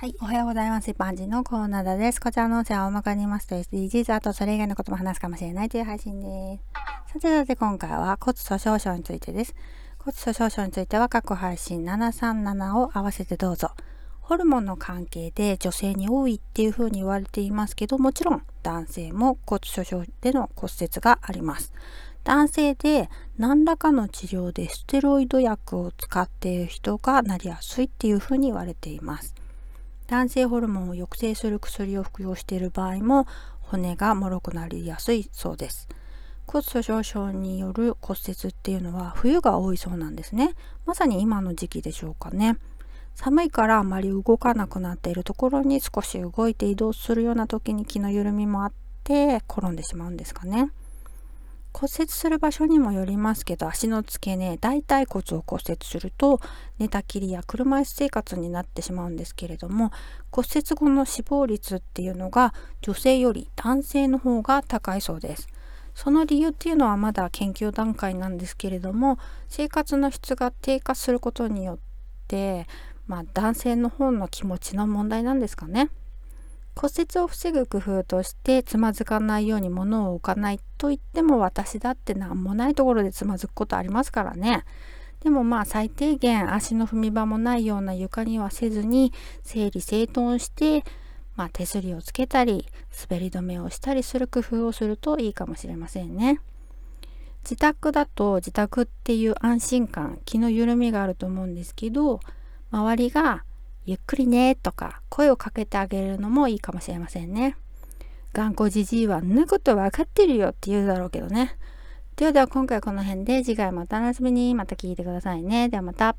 はい、おはようございます。一般人のコーナーです。こちらの音声は大まかに言いますと SDGs、あとそれ以外のことも話すかもしれないという配信です。さてさて今回は骨粗鬆症についてです。骨粗鬆症については各配信737を合わせてどうぞ。ホルモンの関係で女性に多いっていうふうに言われていますけど、もちろん男性も骨粗鬆での骨折があります。男性で何らかの治療でステロイド薬を使っている人がなりやすいっていうふうに言われています。男性ホルモンを抑制する薬を服用している場合も骨が脆くなりやすいそうです。骨粗鬆症による骨折っていうのは冬が多いそうなんですね。まさに今の時期でしょうかね。寒いからあまり動かなくなっているところに少し動いて移動するような時に気の緩みもあって転んでしまうんですかね。骨折する場所にもよりますけど足の付け根大腿骨を骨折すると寝たきりや車椅子生活になってしまうんですけれども骨折後の死亡率っていうのが女性より男性の方が高いそうです。その理由っていうのはまだ研究段階なんですけれども生活の質が低下することによって、まあ、男性の方の気持ちの問題なんですかね。骨折を防ぐ工夫としてつまずかないように物を置かないと言っても私だって何もないところでつまずくことありますからね。でもまあ最低限足の踏み場もないような床にはせずに整理整頓して、まあ、手すりをつけたり滑り止めをしたりする工夫をするといいかもしれませんね。自宅だと自宅っていう安心感気の緩みがあると思うんですけど周りがゆっくりねとか声をかけてあげるのもいいかもしれませんね。頑固じじいはんなこと分かってるよって言うだろうけどね。ではでは今回はこの辺で次回またお楽しみにまた聞いてくださいね。ではまた。